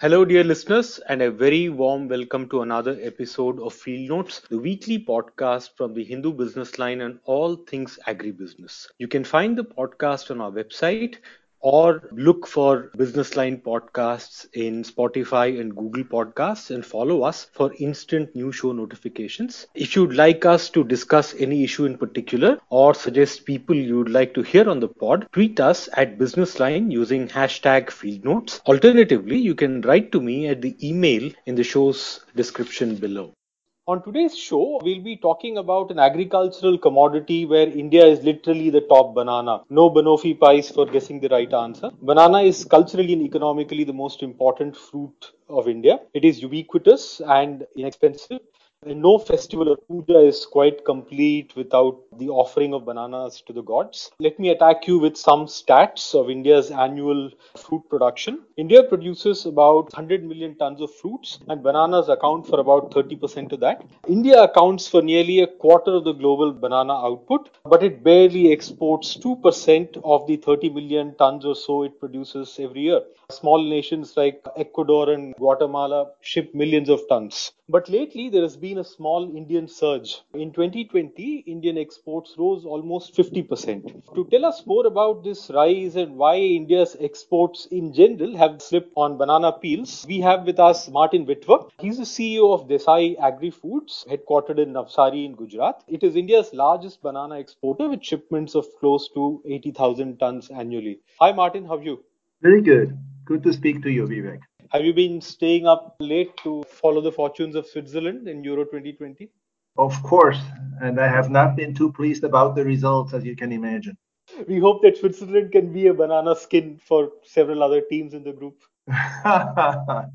Hello, dear listeners, and a very warm welcome to another episode of Field Notes, the weekly podcast from the Hindu business line on all things agribusiness. You can find the podcast on our website or look for Business Line podcasts in Spotify and Google Podcasts and follow us for instant new show notifications. If you'd like us to discuss any issue in particular or suggest people you'd like to hear on the pod, tweet us at Business Line using hashtag Field Notes. Alternatively, you can write to me at the email in the show's description below. On today's show, we'll be talking about an agricultural commodity where India is literally the top banana. No Banoffee pies for guessing the right answer. Banana is culturally and economically the most important fruit of India. It is ubiquitous and inexpensive. No festival or puja is quite complete without the offering of bananas to the gods. Let me attack you with some stats of India's annual fruit production. India produces about 100 million tons of fruits, and bananas account for about 30% of that. India accounts for nearly a quarter of the global banana output, but it barely exports 2% of the 30 million tons or so it produces every year. Small nations like Ecuador and Guatemala ship millions of tons. But lately, there has been a small Indian surge. In 2020, Indian exports rose almost 50%. To tell us more about this rise and why India's exports in general have slipped on banana peels, we have with us Martin Wittwer. He's the CEO of Desai Agri Foods, headquartered in Navsari in Gujarat. It is India's largest banana exporter with shipments of close to 80,000 tons annually. Hi, Martin, how are you? Very good. Good to speak to you, Vivek. Have you been staying up late to follow the fortunes of Switzerland in Euro 2020? Of course, and I have not been too pleased about the results, as you can imagine. We hope that Switzerland can be a banana skin for several other teams in the group.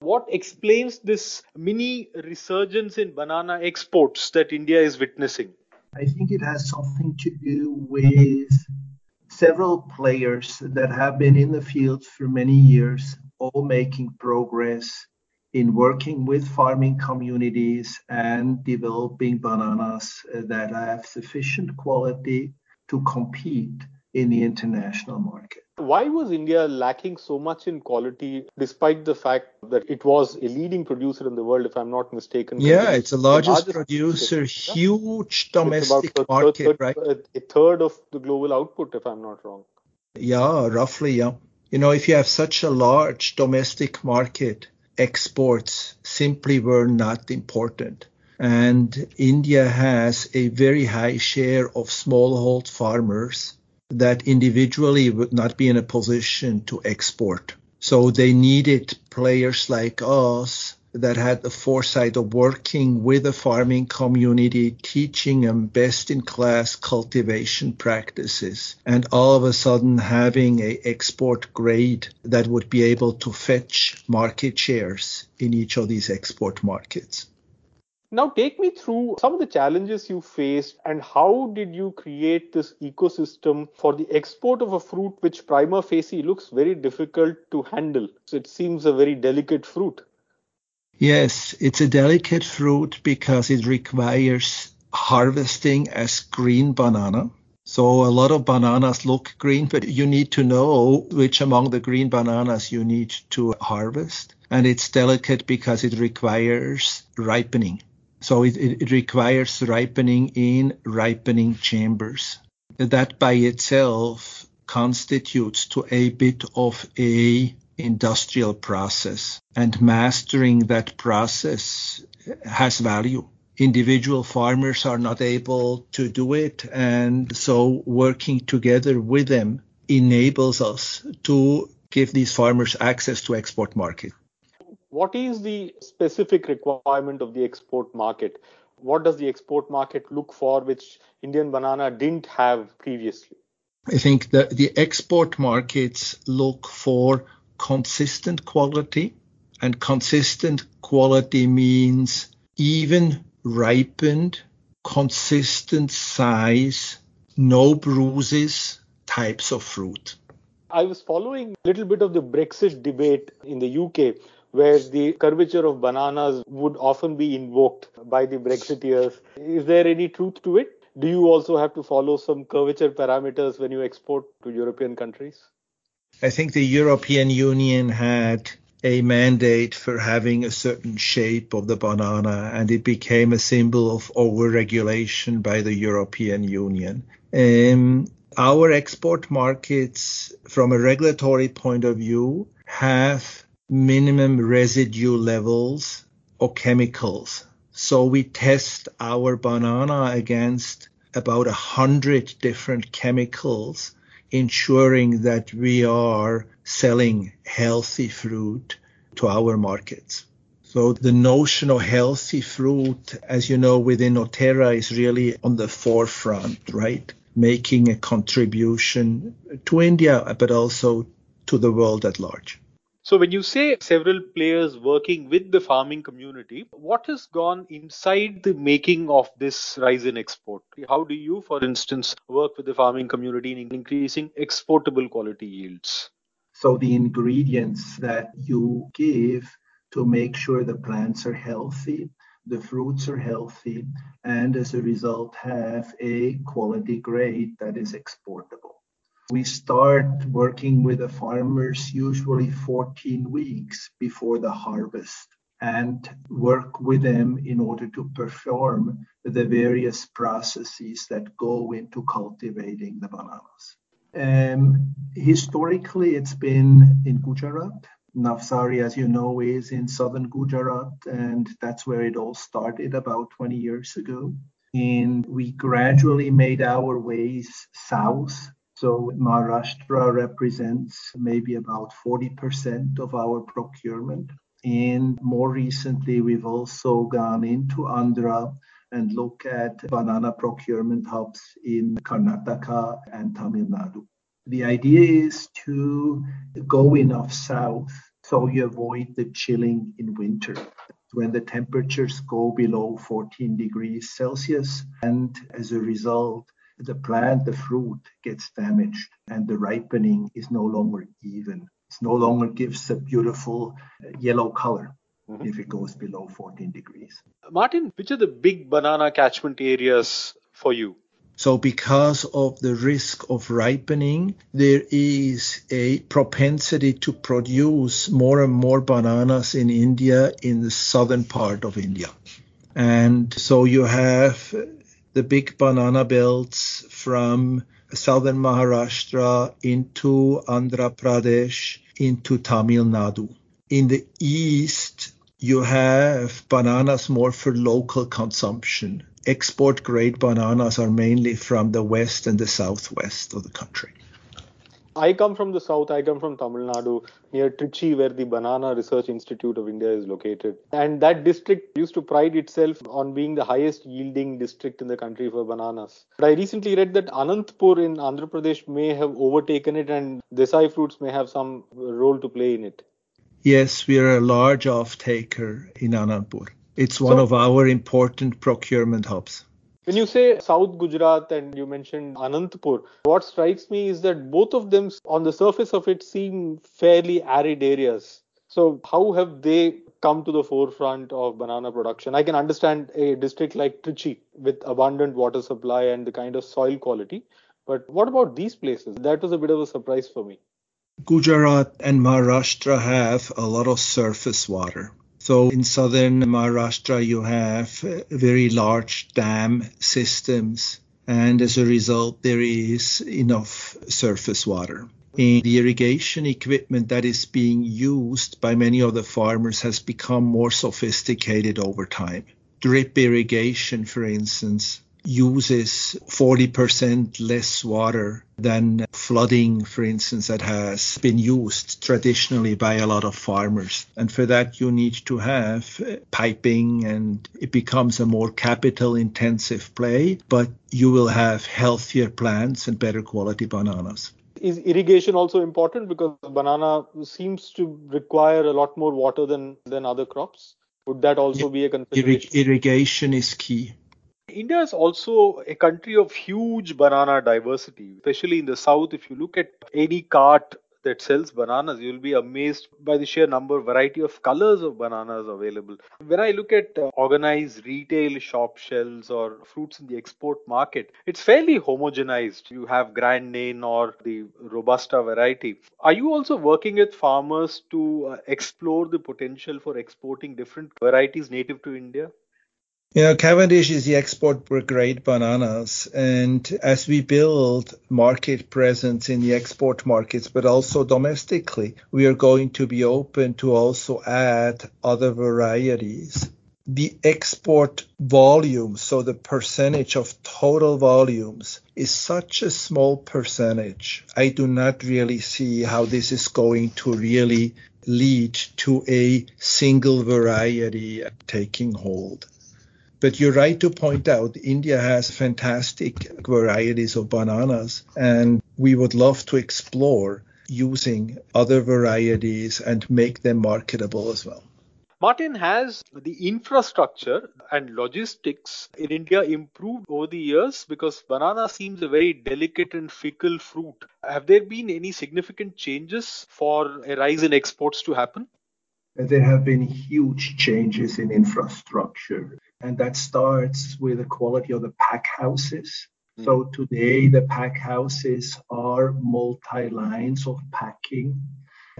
what explains this mini resurgence in banana exports that India is witnessing? I think it has something to do with several players that have been in the field for many years all making progress in working with farming communities and developing bananas that have sufficient quality to compete in the international market. Why was India lacking so much in quality despite the fact that it was a leading producer in the world, if I'm not mistaken? Yeah, it's the largest, the largest producer, market. huge domestic market, third, right? A third of the global output, if I'm not wrong. Yeah, roughly, yeah. You know, if you have such a large domestic market, exports simply were not important. And India has a very high share of smallhold farmers that individually would not be in a position to export. So they needed players like us that had the foresight of working with the farming community, teaching them best in class cultivation practices, and all of a sudden having a export grade that would be able to fetch market shares in each of these export markets. Now, take me through some of the challenges you faced and how did you create this ecosystem for the export of a fruit which prima facie looks very difficult to handle? So it seems a very delicate fruit. Yes, it's a delicate fruit because it requires harvesting as green banana. So a lot of bananas look green, but you need to know which among the green bananas you need to harvest. And it's delicate because it requires ripening. So it, it requires ripening in ripening chambers. That by itself constitutes to a bit of a industrial process and mastering that process has value. Individual farmers are not able to do it and so working together with them enables us to give these farmers access to export market. What is the specific requirement of the export market? What does the export market look for which Indian banana didn't have previously? I think that the export markets look for consistent quality. And consistent quality means even ripened, consistent size, no bruises types of fruit. I was following a little bit of the Brexit debate in the UK, where the curvature of bananas would often be invoked by the Brexiteers. Is there any truth to it? Do you also have to follow some curvature parameters when you export to European countries? I think the European Union had a mandate for having a certain shape of the banana, and it became a symbol of overregulation by the European Union. Um, our export markets, from a regulatory point of view, have minimum residue levels of chemicals. So we test our banana against about a hundred different chemicals, ensuring that we are selling healthy fruit to our markets. So the notion of healthy fruit, as you know, within Oterra is really on the forefront, right? Making a contribution to India, but also to the world at large. So, when you say several players working with the farming community, what has gone inside the making of this rise in export? How do you, for instance, work with the farming community in increasing exportable quality yields? So, the ingredients that you give to make sure the plants are healthy, the fruits are healthy, and as a result, have a quality grade that is exportable. We start working with the farmers usually 14 weeks before the harvest and work with them in order to perform the various processes that go into cultivating the bananas. Um, historically, it's been in Gujarat. Navsari, as you know, is in southern Gujarat, and that's where it all started about 20 years ago. And we gradually made our ways south so Maharashtra represents maybe about 40% of our procurement. And more recently, we've also gone into Andhra and look at banana procurement hubs in Karnataka and Tamil Nadu. The idea is to go enough south so you avoid the chilling in winter when the temperatures go below 14 degrees Celsius. And as a result, the plant, the fruit gets damaged and the ripening is no longer even. It no longer gives a beautiful uh, yellow color mm-hmm. if it goes below 14 degrees. Martin, which are the big banana catchment areas for you? So, because of the risk of ripening, there is a propensity to produce more and more bananas in India in the southern part of India. And so you have the big banana belts from southern Maharashtra into Andhra Pradesh into Tamil Nadu. In the east, you have bananas more for local consumption. Export grade bananas are mainly from the west and the southwest of the country. I come from the south. I come from Tamil Nadu, near Trichy, where the Banana Research Institute of India is located. And that district used to pride itself on being the highest yielding district in the country for bananas. But I recently read that Anantapur in Andhra Pradesh may have overtaken it, and Desai fruits may have some role to play in it. Yes, we are a large off taker in Anantapur. It's one so, of our important procurement hubs. When you say South Gujarat and you mentioned Anantapur, what strikes me is that both of them, on the surface of it, seem fairly arid areas. So, how have they come to the forefront of banana production? I can understand a district like Trichy with abundant water supply and the kind of soil quality. But what about these places? That was a bit of a surprise for me. Gujarat and Maharashtra have a lot of surface water. So in southern Maharashtra, you have very large dam systems, and as a result, there is enough surface water. The irrigation equipment that is being used by many of the farmers has become more sophisticated over time. Drip irrigation, for instance, uses 40% less water than flooding, for instance, that has been used traditionally by a lot of farmers. And for that, you need to have piping and it becomes a more capital intensive play, but you will have healthier plants and better quality bananas. Is irrigation also important because banana seems to require a lot more water than, than other crops? Would that also be a consideration? Irrigation is key. India is also a country of huge banana diversity, especially in the south. If you look at any cart that sells bananas, you'll be amazed by the sheer number, variety of colors of bananas available. When I look at uh, organized retail shop shelves or fruits in the export market, it's fairly homogenized. You have Grand Nain or the Robusta variety. Are you also working with farmers to uh, explore the potential for exporting different varieties native to India? You know, Cavendish is the export grade bananas. And as we build market presence in the export markets, but also domestically, we are going to be open to also add other varieties. The export volume, so the percentage of total volumes, is such a small percentage. I do not really see how this is going to really lead to a single variety taking hold. But you're right to point out India has fantastic varieties of bananas, and we would love to explore using other varieties and make them marketable as well. Martin, has the infrastructure and logistics in India improved over the years? Because banana seems a very delicate and fickle fruit. Have there been any significant changes for a rise in exports to happen? There have been huge changes in infrastructure and that starts with the quality of the pack houses. Mm. So today the pack houses are multi lines of packing,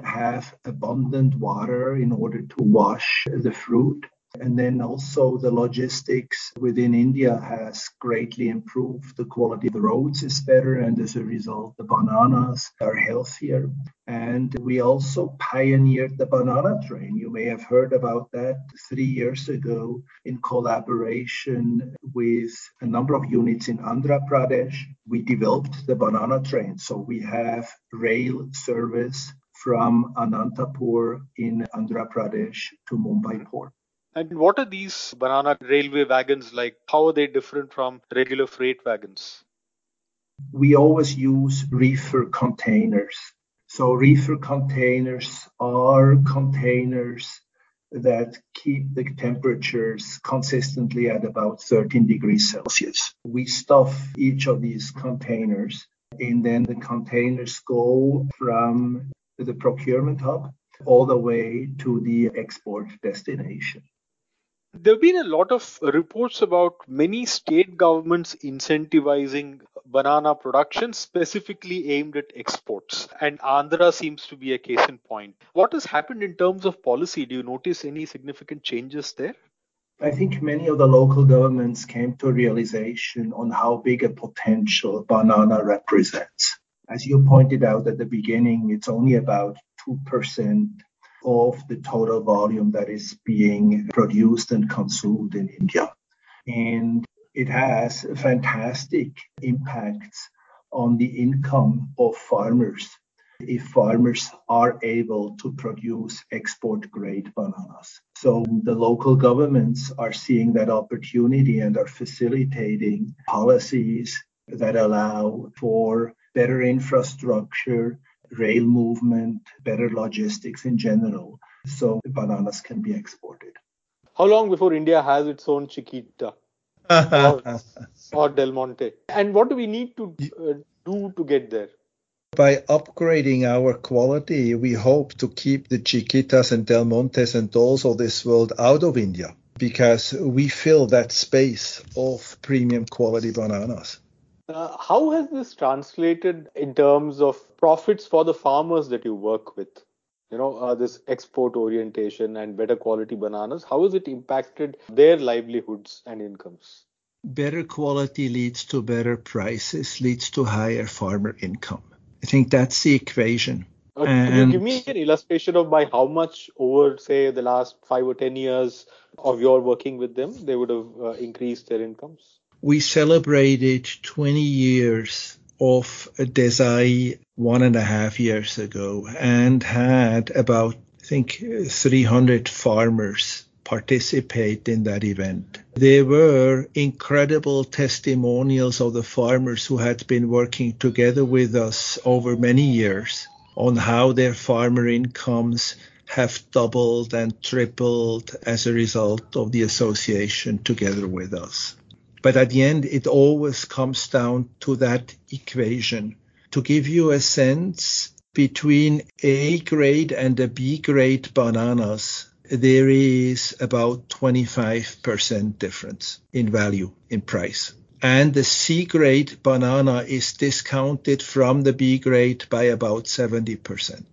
have abundant water in order to wash the fruit. And then also the logistics within India has greatly improved. The quality of the roads is better, and as a result, the bananas are healthier. And we also pioneered the banana train. You may have heard about that three years ago in collaboration with a number of units in Andhra Pradesh. We developed the banana train. So we have rail service from Anantapur in Andhra Pradesh to Mumbai port. And what are these banana railway wagons like? How are they different from regular freight wagons? We always use reefer containers. So, reefer containers are containers that keep the temperatures consistently at about 13 degrees Celsius. We stuff each of these containers, and then the containers go from the procurement hub all the way to the export destination. There have been a lot of reports about many state governments incentivizing banana production specifically aimed at exports, and Andhra seems to be a case in point. What has happened in terms of policy? Do you notice any significant changes there? I think many of the local governments came to a realization on how big a potential banana represents. As you pointed out at the beginning, it's only about 2% of the total volume that is being produced and consumed in India. And it has fantastic impacts on the income of farmers if farmers are able to produce export grade bananas. So the local governments are seeing that opportunity and are facilitating policies that allow for better infrastructure rail movement, better logistics in general, so bananas can be exported. How long before India has its own Chiquita or, or, Del Monte? And what do we need to uh, do to get there? By upgrading our quality, we hope to keep the Chiquitas and Del Montes and also this world out of India because we fill that space of premium quality bananas. Uh, how has this translated in terms of profits for the farmers that you work with? You know, uh, this export orientation and better quality bananas, how has it impacted their livelihoods and incomes? Better quality leads to better prices, leads to higher farmer income. I think that's the equation. Uh, can you give me an illustration of by how much over, say, the last five or ten years of your working with them, they would have uh, increased their incomes? We celebrated 20 years of Desai one and a half years ago and had about, I think, 300 farmers participate in that event. There were incredible testimonials of the farmers who had been working together with us over many years on how their farmer incomes have doubled and tripled as a result of the association together with us. But at the end, it always comes down to that equation. To give you a sense, between A grade and a B grade bananas, there is about 25% difference in value, in price. And the C grade banana is discounted from the B grade by about 70%.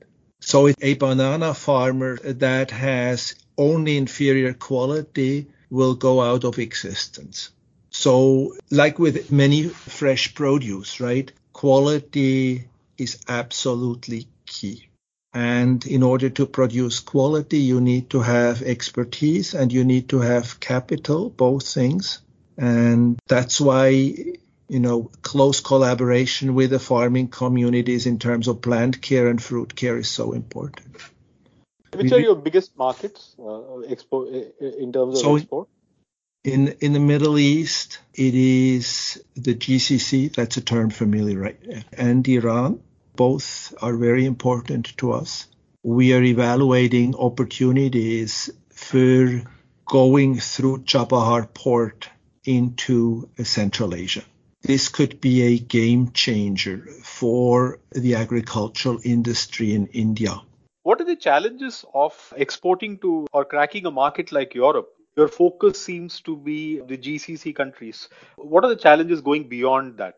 So a banana farmer that has only inferior quality will go out of existence. So, like with many fresh produce, right? Quality is absolutely key. And in order to produce quality, you need to have expertise and you need to have capital, both things. And that's why, you know, close collaboration with the farming communities in terms of plant care and fruit care is so important. Which are your biggest markets uh, expo- in terms of so export? In in the Middle East, it is the GCC. That's a term familiar, right? And Iran. Both are very important to us. We are evaluating opportunities for going through Chabahar port into Central Asia. This could be a game changer for the agricultural industry in India. What are the challenges of exporting to or cracking a market like Europe? Your focus seems to be the GCC countries. What are the challenges going beyond that?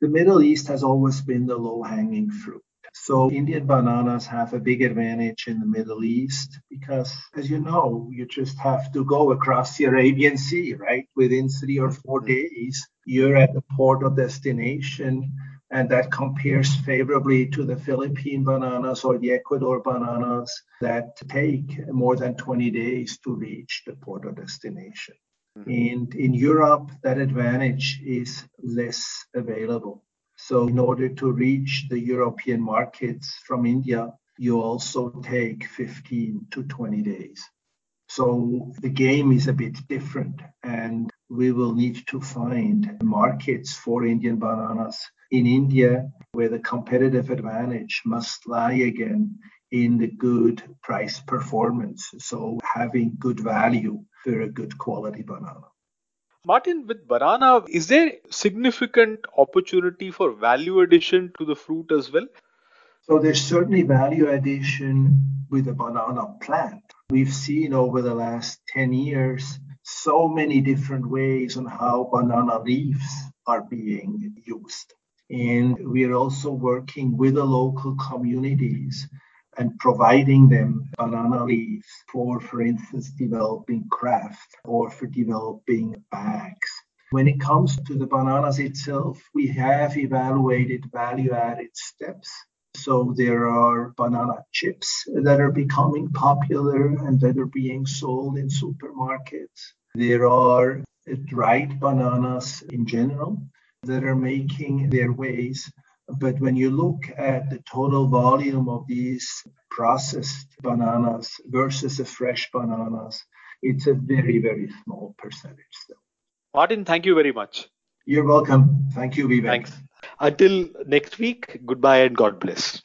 The Middle East has always been the low hanging fruit. So Indian bananas have a big advantage in the Middle East because, as you know, you just have to go across the Arabian Sea, right? Within three or four mm-hmm. days, you're at the port of destination and that compares favorably to the Philippine bananas or the Ecuador bananas that take more than 20 days to reach the port of destination. Mm-hmm. And in Europe, that advantage is less available. So, in order to reach the European markets from India, you also take 15 to 20 days. So, the game is a bit different, and we will need to find markets for Indian bananas in India, where the competitive advantage must lie again in the good price performance. So having good value for a good quality banana. Martin, with banana, is there significant opportunity for value addition to the fruit as well? So there's certainly value addition with the banana plant. We've seen over the last 10 years so many different ways on how banana leaves are being used. And we are also working with the local communities and providing them banana leaves for, for instance, developing craft or for developing bags. When it comes to the bananas itself, we have evaluated value added steps. So there are banana chips that are becoming popular and that are being sold in supermarkets. There are dried bananas in general that are making their ways. But when you look at the total volume of these processed bananas versus the fresh bananas, it's a very, very small percentage still. Martin, thank you very much. You're welcome. Thank you, Vivek. Thanks. Until next week, goodbye and God bless.